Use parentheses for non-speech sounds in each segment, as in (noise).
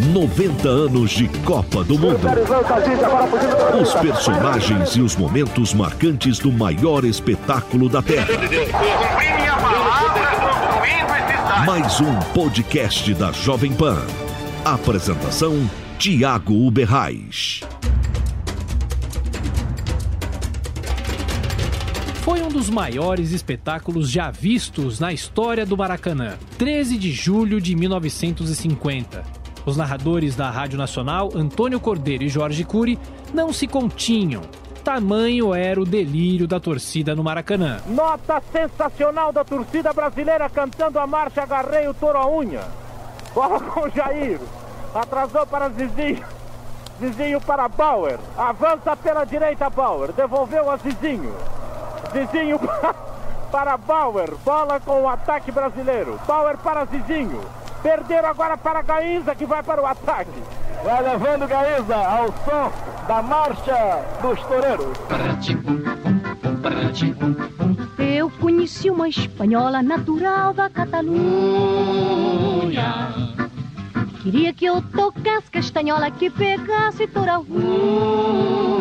90 anos de Copa do Mundo. Os personagens e os momentos marcantes do maior espetáculo da Terra. Mais um podcast da Jovem Pan. Apresentação: Tiago Uberrais. Foi um dos maiores espetáculos já vistos na história do Maracanã. 13 de julho de 1950. Os narradores da Rádio Nacional, Antônio Cordeiro e Jorge Cury, não se continham. Tamanho era o delírio da torcida no Maracanã. Nota sensacional da torcida brasileira cantando a marcha Agarrei o Toro a Unha. Bola com Jair. Atrasou para Zizinho. Zizinho para Bauer. Avança pela direita Bauer. Devolveu a Zizinho. Zizinho (laughs) para Bauer. Bola com o ataque brasileiro. Bauer para Zizinho. Perderam agora para Gaíza que vai para o ataque. Vai levando Gaíza ao som da marcha dos toureiros. Eu conheci uma espanhola natural da Catalunha. Queria que eu tocasse castanhola que pegasse toda unha.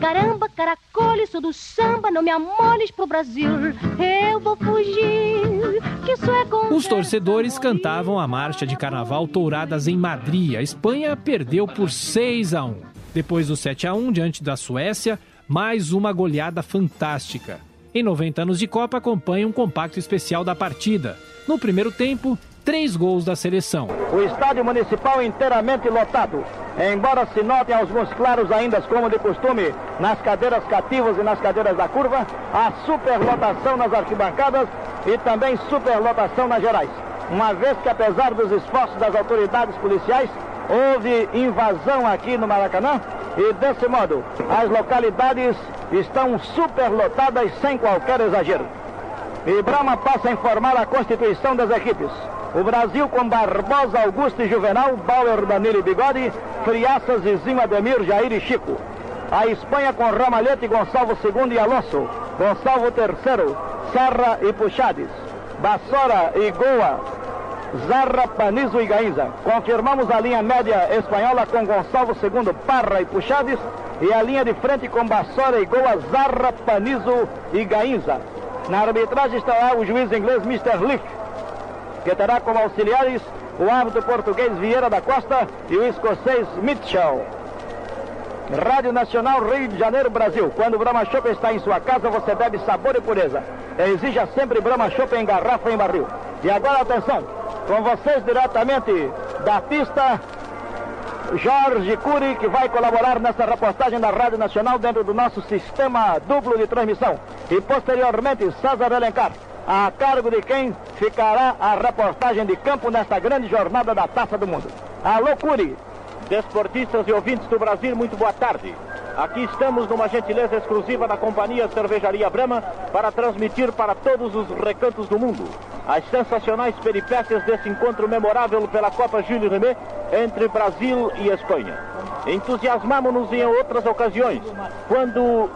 Caramba, caracole, sou do samba, não me amoles pro Brasil. Eu vou fugir, é Os torcedores cantavam a marcha de carnaval Touradas em Madrid. A Espanha perdeu por 6 a 1. Depois do 7 a 1 diante da Suécia, mais uma goleada fantástica. Em 90 anos de Copa, acompanha um compacto especial da partida. No primeiro tempo, três gols da seleção. O estádio municipal inteiramente lotado. Embora se notem alguns claros ainda, como de costume, nas cadeiras cativas e nas cadeiras da curva, há superlotação nas arquibancadas e também superlotação nas gerais. Uma vez que, apesar dos esforços das autoridades policiais, houve invasão aqui no Maracanã e, desse modo, as localidades estão superlotadas sem qualquer exagero. E Brahma passa a informar a constituição das equipes. O Brasil com Barbosa, Augusto e Juvenal, Bauer, Danilo e Bigode, Friaça, Zizinho, Ademir, Jair e Chico. A Espanha com Ramalhete, Gonçalvo II e Alonso, Gonçalvo III, Serra e Puxades, Bassora e Goa, Zarra, Panizo e Gainza. Confirmamos a linha média espanhola com Gonçalvo II, Parra e Puxades e a linha de frente com Bassora e Goa, Zarra, Panizo e Gainza. Na arbitragem estará o juiz inglês Mr. Leaf, que terá como auxiliares o árbitro português Vieira da Costa e o escocês Mitchell. Rádio Nacional Rio de Janeiro, Brasil. Quando o Brahma está em sua casa, você bebe sabor e pureza. Exija sempre Brahma Chopp em garrafa e em barril. E agora atenção, com vocês diretamente da pista, Jorge Cury, que vai colaborar nessa reportagem da Rádio Nacional dentro do nosso sistema duplo de transmissão. E posteriormente, César Alencar, a cargo de quem ficará a reportagem de campo nesta grande jornada da Taça do Mundo. Alô, Cury! Desportistas e ouvintes do Brasil, muito boa tarde. Aqui estamos numa gentileza exclusiva da companhia Cervejaria Brahma para transmitir para todos os recantos do mundo as sensacionais peripécias desse encontro memorável pela Copa Júlio Rimet entre Brasil e Espanha. Entusiasmamos-nos em outras ocasiões, quando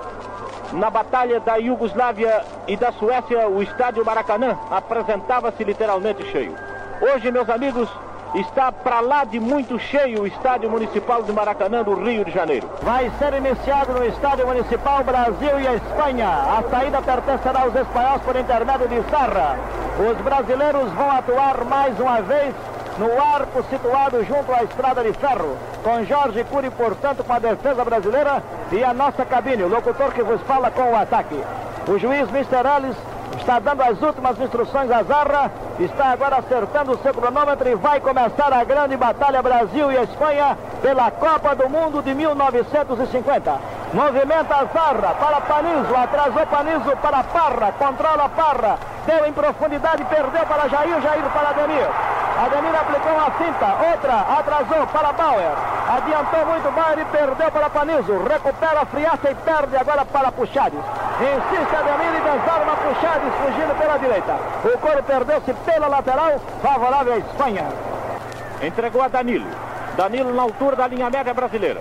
na batalha da Iugoslávia e da Suécia o estádio Maracanã apresentava-se literalmente cheio. Hoje, meus amigos, está para lá de muito cheio o estádio municipal de Maracanã do Rio de Janeiro. Vai ser iniciado no estádio municipal Brasil e Espanha. A saída pertencerá aos espanhóis por intermédio de Sarra. Os brasileiros vão atuar mais uma vez no arco situado junto à estrada de ferro, com Jorge Cury, portanto, com a defesa brasileira e a nossa cabine, o locutor que vos fala com o ataque. O juiz Mr. Ellis está dando as últimas instruções à Zarra, está agora acertando o seu cronômetro e vai começar a grande batalha Brasil e Espanha pela Copa do Mundo de 1950. Movimenta a Zarra para Panizo, atrasou Panizo para Parra, controla Parra, deu em profundidade, perdeu para Jair, Jair para Ademir. Ademir aplicou uma cinta, outra atrasou para Bauer, adiantou muito Bauer e perdeu para Panizo, recupera friaça e perde agora para Puxades. Insiste Ademir e desarma Puxades fugindo pela direita. O couro perdeu-se pela lateral, favorável à Espanha. Entregou a Danilo. Danilo na altura da linha média brasileira.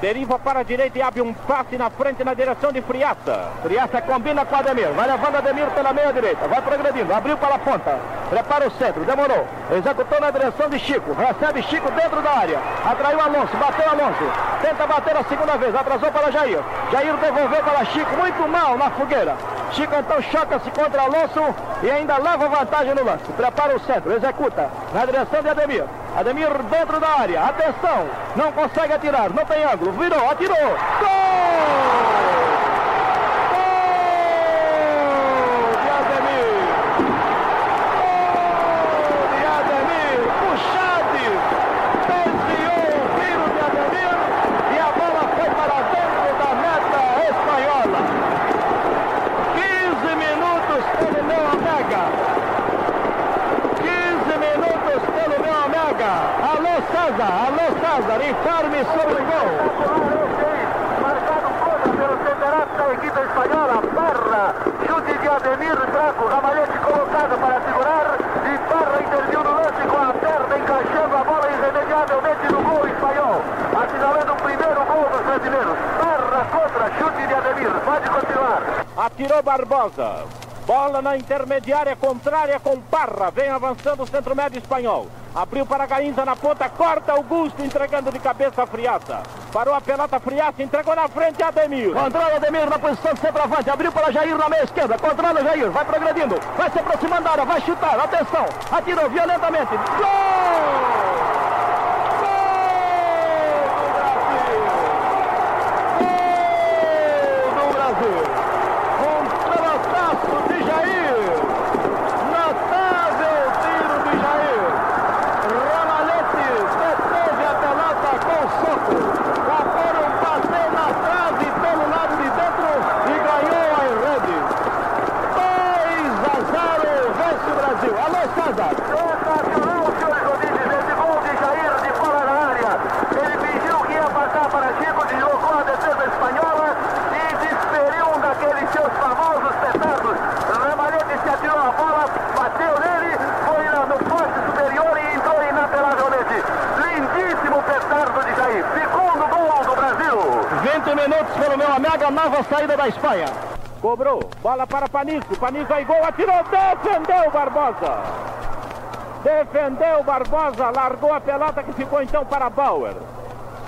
Deriva para a direita e abre um passe na frente na direção de Friaça. Friaça combina com Ademir. Vai levando Ademir pela meia direita. Vai progredindo. Abriu para a ponta. Prepara o centro. Demorou. Executou na direção de Chico. Recebe Chico dentro da área. Atraiu Alonso. Bateu Alonso. Tenta bater a segunda vez. Atrasou para Jair. Jair devolveu para Chico. Muito mal na fogueira. Chico então choca-se contra Alonso e ainda leva vantagem no lance. Prepara o centro. Executa na direção de Ademir. Ademir dentro da área. Atenção. Não consegue atirar. Não tem ângulo. Virou. Atirou. Gol! César, alô César, informe sobre o gol. Marcado contra pelo centerato da equipe espanhola, Barra, chute de Ademir Draco, Ramalhete colocado para segurar e Barra interviu no lance com a perna encaixando a bola irremediavelmente no gol espanhol, assinalando o primeiro gol dos brasileiros. Barra contra, chute de Ademir, pode continuar. Atirou Barbosa. Bola na intermediária contrária com Parra. Vem avançando o centro médio espanhol. Abriu para Gainza na ponta, corta Augusto, entregando de cabeça a Friaça. Parou a pelota Friaça, entregou na frente Ademir. Controla Ademir na posição de centroavante, abriu para Jair na meia esquerda, controla Jair, vai progredindo, vai se aproximando da área, vai chutar, atenção, atirou violentamente. Gol! Da Espanha. Cobrou, bola para Panisco, Panisco aí gol, atirou, defendeu Barbosa. Defendeu Barbosa, largou a pelota que ficou então para Bauer.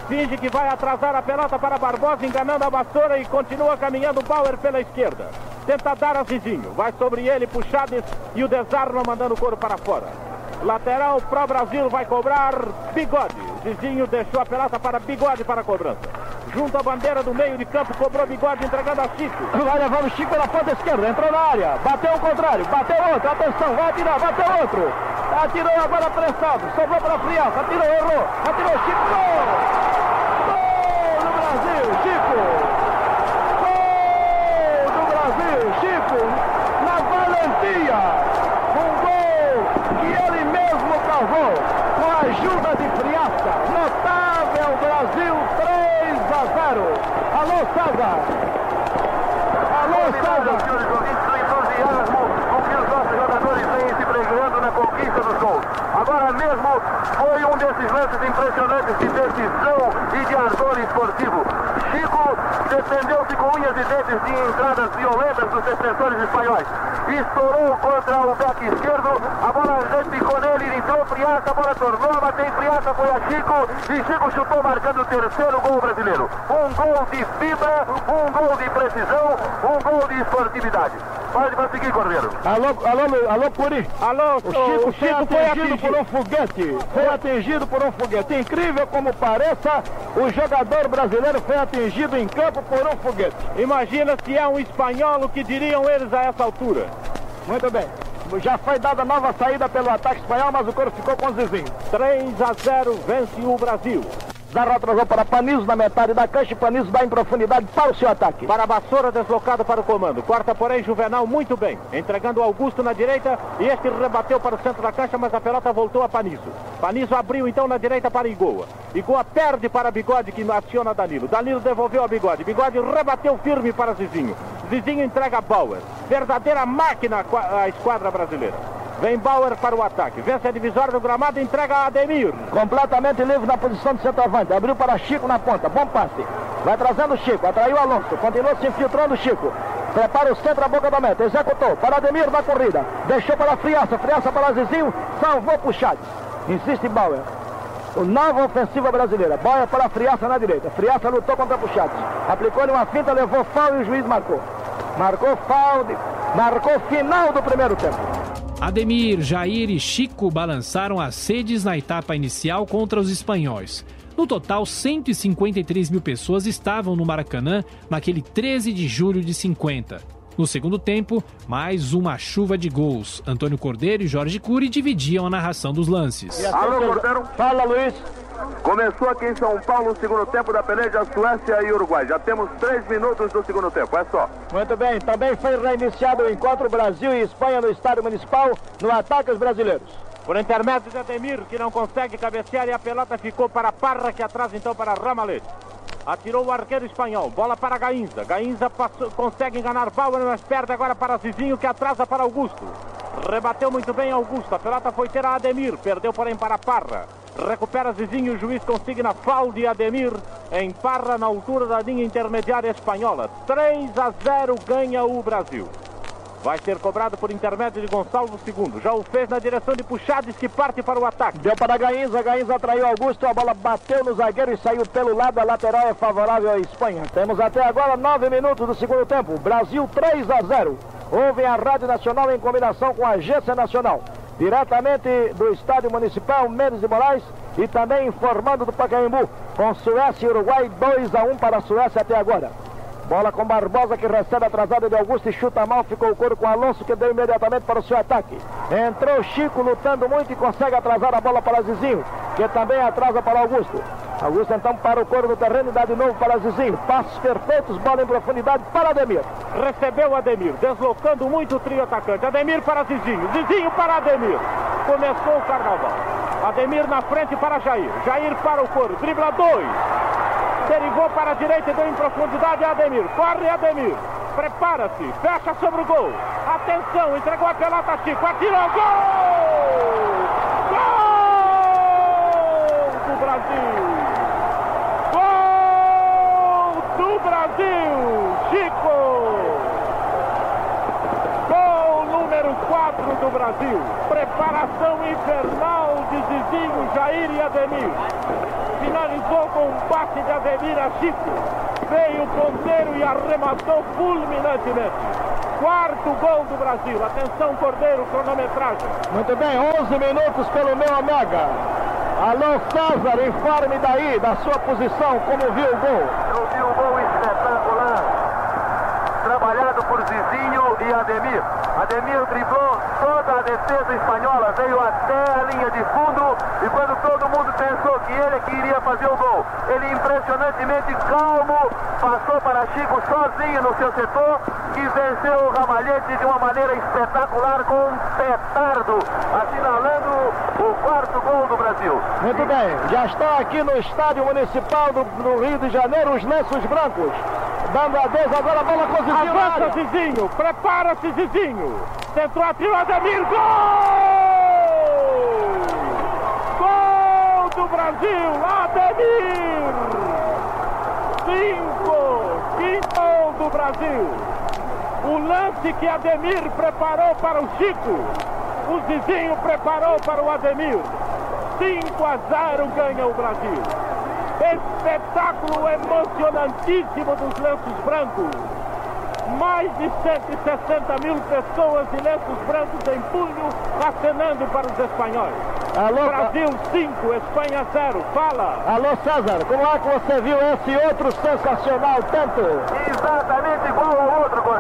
Finge que vai atrasar a pelota para Barbosa, enganando a vassoura e continua caminhando Bauer pela esquerda. Tenta dar a Zizinho, vai sobre ele, puxades e o desarma mandando o couro para fora. Lateral para o Brasil, vai cobrar Bigode. Zizinho deixou a pelota para Bigode para a cobrança junto à bandeira do meio de campo, cobrou bigode entregando a Chico. Vai levando o Chico pela ponta esquerda, entrou na área, bateu o contrário, bateu outro, atenção, vai atirar, bateu outro. Atirou agora prestado, sobrou para Friaça, atirou, errou, atirou Chico! Gol do Brasil, Chico! Gol do Brasil, Chico, na valentia! Um gol que ele mesmo cavou, com a ajuda de Friaça, notável Brasil 0. Alô, César. Alô, César. Os nossos jogadores vêm se pregando na conquista dos gols. Agora mesmo foi um desses lances impressionantes de decisão e de ardor esportivo. Chico defendeu-se com unhas e dentes de entradas violentas dos defensores espanhóis. Estourou contra o back esquerdo, a bola repicou nele, entrou Friaça, a bola tornou a bater em Friaça, foi a Chico e Chico chutou marcando o terceiro gol brasileiro. Um gol de fibra, um gol de precisão, um gol de esportividade. Pode prosseguir, Cordeiro. Alô, alô, alô, Puri. Alô, o Chico, o Chico foi atingido por um foguete. Foi atingido por um foguete. Incrível como pareça, o jogador brasileiro foi atingido em campo por um foguete. Imagina se é um espanhol, o que diriam eles a essa altura. Muito bem. Já foi dada nova saída pelo ataque espanhol, mas o coro ficou com os vizinhos. 3 a 0 vence o Brasil. Zarro atrasou para Panizo na metade da cancha Panizo dá em profundidade para o seu ataque. Para a Vassoura deslocado para o comando. Quarta, porém, Juvenal muito bem. Entregando Augusto na direita e este rebateu para o centro da cancha, mas a pelota voltou a Panizo. Panizo abriu então na direita para Igoa. Igoa perde para Bigode que aciona Danilo. Danilo devolveu a Bigode. Bigode rebateu firme para Zizinho. Zizinho entrega Bauer. Verdadeira máquina a esquadra brasileira. Vem Bauer para o ataque. Vence a divisória do gramado e entrega a Ademir. Completamente livre na posição de centroavante. Abriu para Chico na ponta. Bom passe. Vai trazendo Chico. Atraiu Alonso. Continua se infiltrando Chico. Prepara o centro a boca da meta. Executou. Para Ademir na corrida. Deixou para Friaça. Friaça para Zizinho. Salvou Puxades. Insiste Bauer. O nova ofensiva brasileira. Bauer para Friaça na direita. Friaça lutou contra Puxades. Aplicou-lhe uma finta, levou fal e o juiz marcou. Marcou. De... Marcou final do primeiro tempo. Ademir, Jair e Chico balançaram as sedes na etapa inicial contra os espanhóis. No total, 153 mil pessoas estavam no Maracanã naquele 13 de julho de 50. No segundo tempo, mais uma chuva de gols. Antônio Cordeiro e Jorge Cury dividiam a narração dos lances. Alô, Cordeiro. Fala, Luiz. Começou aqui em São Paulo o segundo tempo da peleja Suécia e Uruguai. Já temos três minutos do segundo tempo, é só. Muito bem, também foi reiniciado o encontro Brasil e Espanha no Estádio Municipal, no ataque aos brasileiros. Por intermédio de Ademir, que não consegue cabecear e a pelota ficou para Parra, que atrás então para Ramalete. Atirou o arqueiro espanhol, bola para Gainza. Gainza passou, consegue enganar Bauer, mas perde agora para Zizinho, que atrasa para Augusto. Rebateu muito bem Augusto, a pelota foi ter a Ademir, perdeu porém para Parra. Recupera Zizinho, o juiz consigna foul de Ademir em Parra na altura da linha intermediária espanhola. 3 a 0 ganha o Brasil. Vai ser cobrado por intermédio de Gonçalves II. Já o fez na direção de Puxades, que parte para o ataque. Deu para Gainza, Gainza atraiu Augusto, a bola bateu no zagueiro e saiu pelo lado. A lateral é favorável à Espanha. Temos até agora nove minutos do segundo tempo. Brasil 3 a 0. Houve a Rádio Nacional em combinação com a Agência Nacional diretamente do Estádio Municipal Mendes de Moraes e também informando do Pacaembu, com Suécia e Uruguai 2 a 1 para a Suécia até agora. Bola com Barbosa que recebe atrasada de Augusto e chuta mal, ficou o couro com Alonso que deu imediatamente para o seu ataque. Entrou Chico lutando muito e consegue atrasar a bola para Zizinho, que também atrasa para Augusto. Augusto então para o couro do terreno dá de novo para Zizinho. Passos perfeitos, bola em profundidade para Ademir. Recebeu Ademir, deslocando muito o trio atacante. Ademir para Zizinho, Zizinho para Ademir. Começou o carnaval. Ademir na frente para Jair. Jair para o couro, dribla dois. Derivou para a direita e deu em profundidade a Ademir. Corre Ademir. Prepara-se, fecha sobre o gol. Atenção, entregou a pelota Chico. Atirou, gol! Gol do Brasil! Gol do Brasil! Chico! Gol número 4 do Brasil. Preparação infernal de Zizinho, Jair e Ademir. Finalizou com um bate de Ademir a Chico. Veio o ponteiro e arrematou fulminantemente. Quarto gol do Brasil. Atenção, Cordeiro, cronometragem. Muito bem, 11 minutos pelo meu Omega. Alô, César, informe daí, da sua posição, como viu o gol. Eu vi um gol espetacular. Trabalhado por Zizinho e Ademir. Ademir driblou toda a defesa espanhola, veio até a linha de fundo e quando todo mundo pensou que ele que iria fazer o gol, ele impressionantemente calmo passou para Chico sozinho no seu setor e venceu o Ramalhete de uma maneira espetacular com um petardo, assinalando o quarto gol do Brasil. Muito bem, já está aqui no Estádio Municipal do, do Rio de Janeiro os lenços brancos. Dando adeus agora a bola com o Zizinho. Avança Zizinho, prepara-se Zizinho. Centro atirou Ademir, gol! Gol do Brasil, Ademir! Cinco, quinto gol do Brasil. O lance que Ademir preparou para o Chico, o Zizinho preparou para o Ademir. 5 a 0 ganha o Brasil. Espetáculo emocionantíssimo dos lenços brancos. Mais de 160 mil pessoas de lenços brancos em punho acenando para os espanhóis. Alô, Brasil 5, Espanha 0. Fala! Alô, César, como é que você viu esse outro sensacional tanto? Exatamente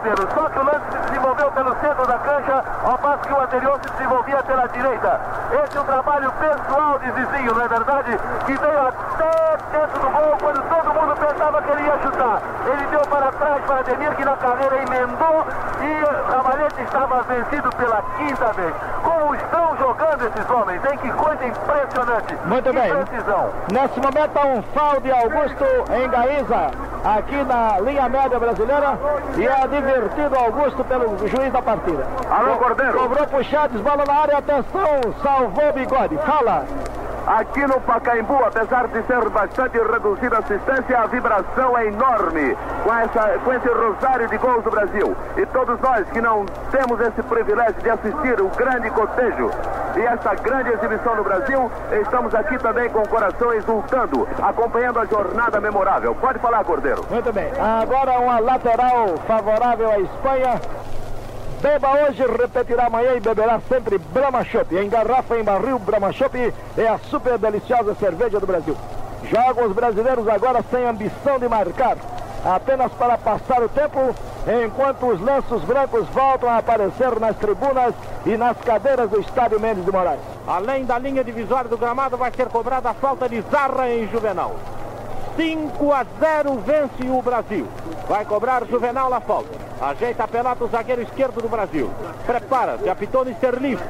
Só que o lance se desenvolveu pelo centro da cancha, ao passo que o anterior se desenvolvia pela direita. Esse é um trabalho pessoal de Zizinho, não é verdade? Que veio até dentro do gol quando todo mundo pensava que ele ia chutar. Ele deu para trás para Ademir, que na carreira emendou e Ramalhete estava vencido pela quinta vez. Como estão jogando esses homens, hein? Que coisa impressionante. Muito que bem. precisão. Nesse momento há um foul de Augusto em Gaíza. Aqui na linha média brasileira e é advertido Augusto pelo juiz da partida. Alô, Cordeiro. Cobrou puxados, bola na área, atenção, salvou o bigode. Fala. Aqui no Pacaembu, apesar de ser bastante reduzida a assistência, a vibração é enorme com, essa, com esse rosário de gols do Brasil. E todos nós que não temos esse privilégio de assistir o grande cotejo e essa grande exibição no Brasil, estamos aqui também com o coração exultando, acompanhando a jornada memorável. Pode falar, Cordeiro. Muito bem. Agora uma lateral favorável à Espanha. Beba hoje, repetirá amanhã e beberá sempre Brahma Chopp. Em garrafa, em barril, Brahma Chopp é a super deliciosa cerveja do Brasil. Jogam os brasileiros agora sem ambição de marcar, apenas para passar o tempo, enquanto os lenços brancos voltam a aparecer nas tribunas e nas cadeiras do estádio Mendes de Moraes. Além da linha divisória do gramado, vai ser cobrada a falta de Zarra em Juvenal. 5 a 0 vence o Brasil. Vai cobrar Juvenal a falta. Ajeita a pelota o zagueiro esquerdo do Brasil. Prepara-se, apitou Mr. Leaf.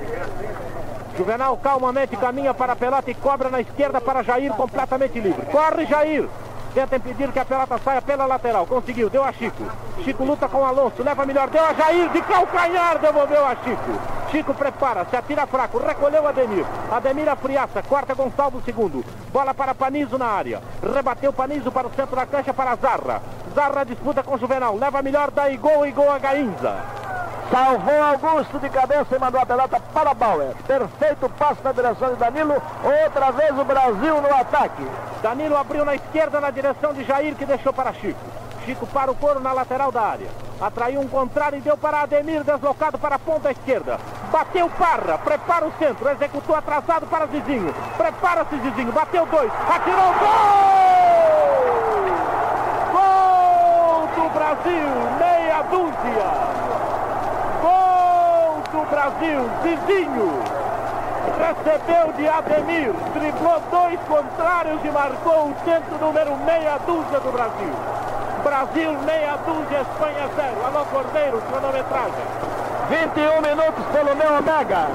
Juvenal calmamente caminha para a pelota e cobra na esquerda para Jair completamente livre. Corre Jair. Tenta impedir que a pelota saia pela lateral. Conseguiu, deu a Chico. Chico luta com Alonso, leva melhor, deu a Jair de calcanhar, devolveu a Chico. Chico prepara, se atira fraco, recolheu Ademir. Ademir afiaça, corta Gonçalves segundo. Bola para Panizo na área. Rebateu Panizo para o centro da cancha para Zarra. Zarra disputa com Juvenal, leva melhor, dá Igol, Igol a Gainza. Salvou Augusto de cabeça e mandou a pelota para Bauer. Perfeito passo na direção de Danilo. Outra vez o Brasil no ataque. Danilo abriu na esquerda na direção de Jair, que deixou para Chico. Chico para o couro na lateral da área. Atraiu um contrário e deu para Ademir, deslocado para a ponta esquerda. Bateu Parra, prepara o centro, executou atrasado para Zizinho. Prepara-se Zizinho, bateu dois, atirou gol! Gol do Brasil, meia dúzia. Gol do Brasil, Zizinho recebeu de Ademir, driblou dois contrários e marcou o centro número meia dúzia do Brasil. Brasil meia dúzia, Espanha zero. Alô Cordeiro, cronometragem. 21 minutos pelo meu Omega.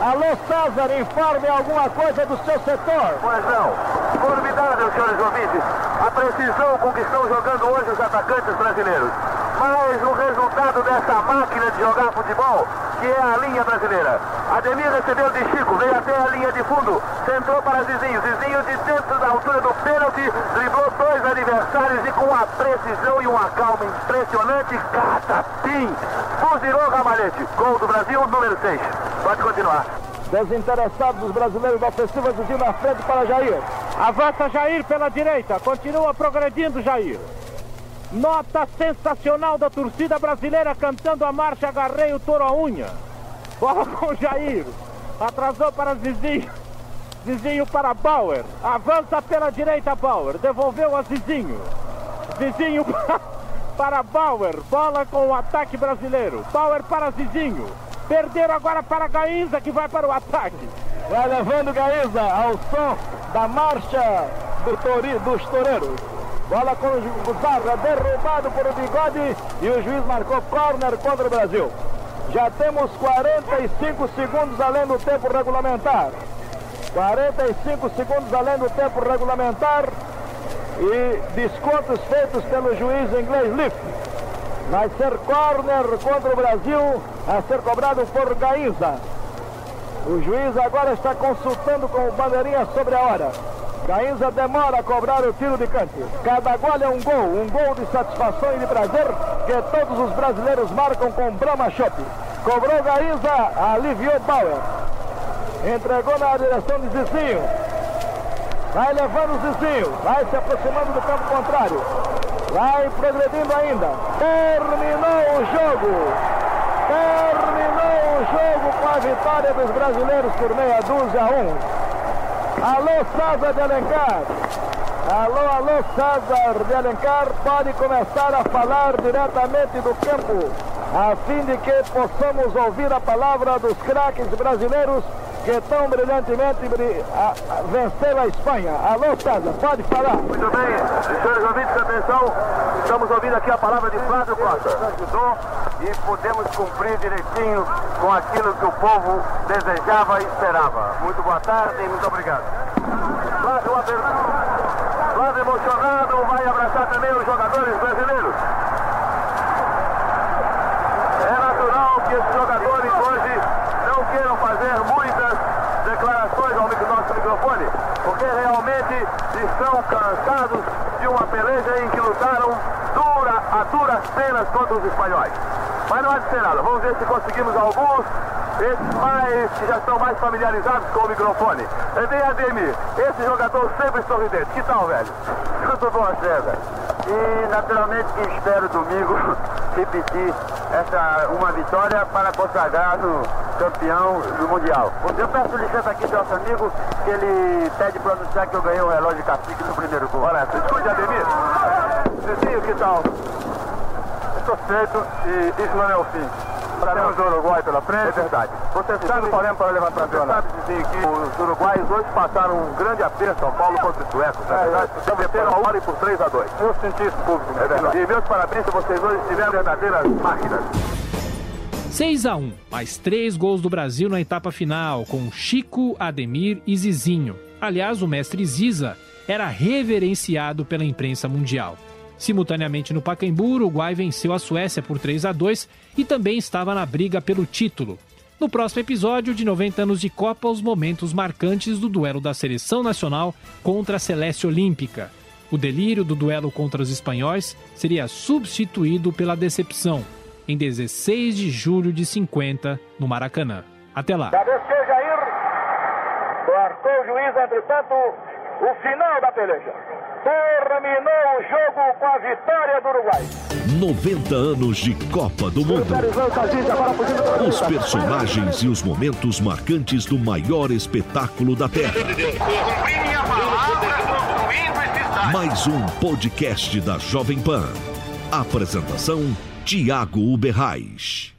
Alô César, informe alguma coisa do seu setor. Pois não. Formidável, senhores ouvintes. A precisão com que estão jogando hoje os atacantes brasileiros. Mas o resultado dessa máquina de jogar futebol, que é a linha brasileira. Ademir recebeu de Chico, veio até a linha de fundo, centrou para Zizinho. Zizinho de dentro da altura do pênalti, driblou dois adversários e com a precisão e uma calma impressionante, catapim, fuzilou Ramalhete. Gol do Brasil, número 6. Pode continuar. Desinteressados os brasileiros da ofensiva, Zizinho na frente para Jair. Avança Jair pela direita, continua progredindo Jair. Nota sensacional da torcida brasileira cantando a marcha Agarrei o Toro a Unha. Bola com Jair. Atrasou para Zizinho. Zizinho para Bauer. Avança pela direita Bauer. Devolveu a Zizinho. Zizinho (laughs) para Bauer. Bola com o ataque brasileiro. Bauer para Zizinho. Perderam agora para Gainza que vai para o ataque. Vai levando Gainza ao som da marcha do tori, dos toureiros. Bola com o Zarra, derrubado por o bigode e o juiz marcou corner contra o Brasil. Já temos 45 segundos além do tempo regulamentar. 45 segundos além do tempo regulamentar e descontos feitos pelo juiz inglês Liff. Vai ser corner contra o Brasil a ser cobrado por Gainza. O juiz agora está consultando com o bandeirinha sobre a hora. Gainza demora a cobrar o tiro de canto. Cada gol é um gol, um gol de satisfação e de prazer que todos os brasileiros marcam com Brahma Shop. Cobrou Gainza, aliviou Bauer. Entregou na direção de Zizinho. Vai levando o Zizinho, vai se aproximando do campo contrário. Vai progredindo ainda. Terminou o jogo. Jogo com a vitória dos brasileiros por meia dúzia a um. Alô, César de Alencar. Alô, alô, César de Alencar. Pode começar a falar diretamente do campo, a fim de que possamos ouvir a palavra dos craques brasileiros que tão brilhantemente a, a, Espanha. Alô, César, pode falar. Muito bem, senhores ouvintes, atenção. Estamos ouvindo aqui a palavra de Flávio Costa e pudemos cumprir direitinho com aquilo que o povo desejava e esperava. Muito boa tarde e muito obrigado. Flávio, Flávio emocionado vai abraçar também os jogadores brasileiros. É natural que esses jogadores hoje não queiram fazer muitas declarações ao nosso microfone, porque realmente estão cansados de uma peleja em que lutaram dura, a duras penas contra os espanhóis. Mas não há nada. Vamos ver se conseguimos alguns esses mais que já estão mais familiarizados com o microfone. Vem Ademir, esse jogador sempre sorridente. Que tal, velho? Tudo bom, César. E naturalmente que espero domingo (laughs) repetir essa uma vitória para consagrar no campeão do Mundial. Eu peço licença aqui do nosso amigo, que ele pede para anunciar que eu ganhei o relógio de cacique no primeiro gol. Olha, escute, Ademir. Cicinho, que tal? Estou feito e isso não é o fim. Temos o Uruguai pela frente. É verdade. Você sabe o problema para levantar a Você sabe que os uruguaios hoje passaram um grande aperto São Paulo contra os suecos. É verdade. Então meteram a hora e por 3 a 2. Eu senti isso público. É verdade. E meus parabéns a vocês hoje tiveram verdadeiras máquinas. 6 a 1 mais três gols do Brasil na etapa final, com Chico, Ademir e Zizinho. Aliás, o mestre Ziza era reverenciado pela imprensa mundial. Simultaneamente no Pacaembu, Uruguai venceu a Suécia por 3 a 2 e também estava na briga pelo título. No próximo episódio de 90 anos de Copa, os momentos marcantes do duelo da seleção nacional contra a Celeste Olímpica. O delírio do duelo contra os espanhóis seria substituído pela decepção, em 16 de julho de 50, no Maracanã. Até lá. Jair, o juiz, entretanto, o final da peleja. Terminou o jogo com a vitória do Uruguai. 90 anos de Copa do Mundo. Os personagens e os momentos marcantes do maior espetáculo da Terra. Mais um podcast da Jovem Pan. Apresentação: Tiago Uberrais.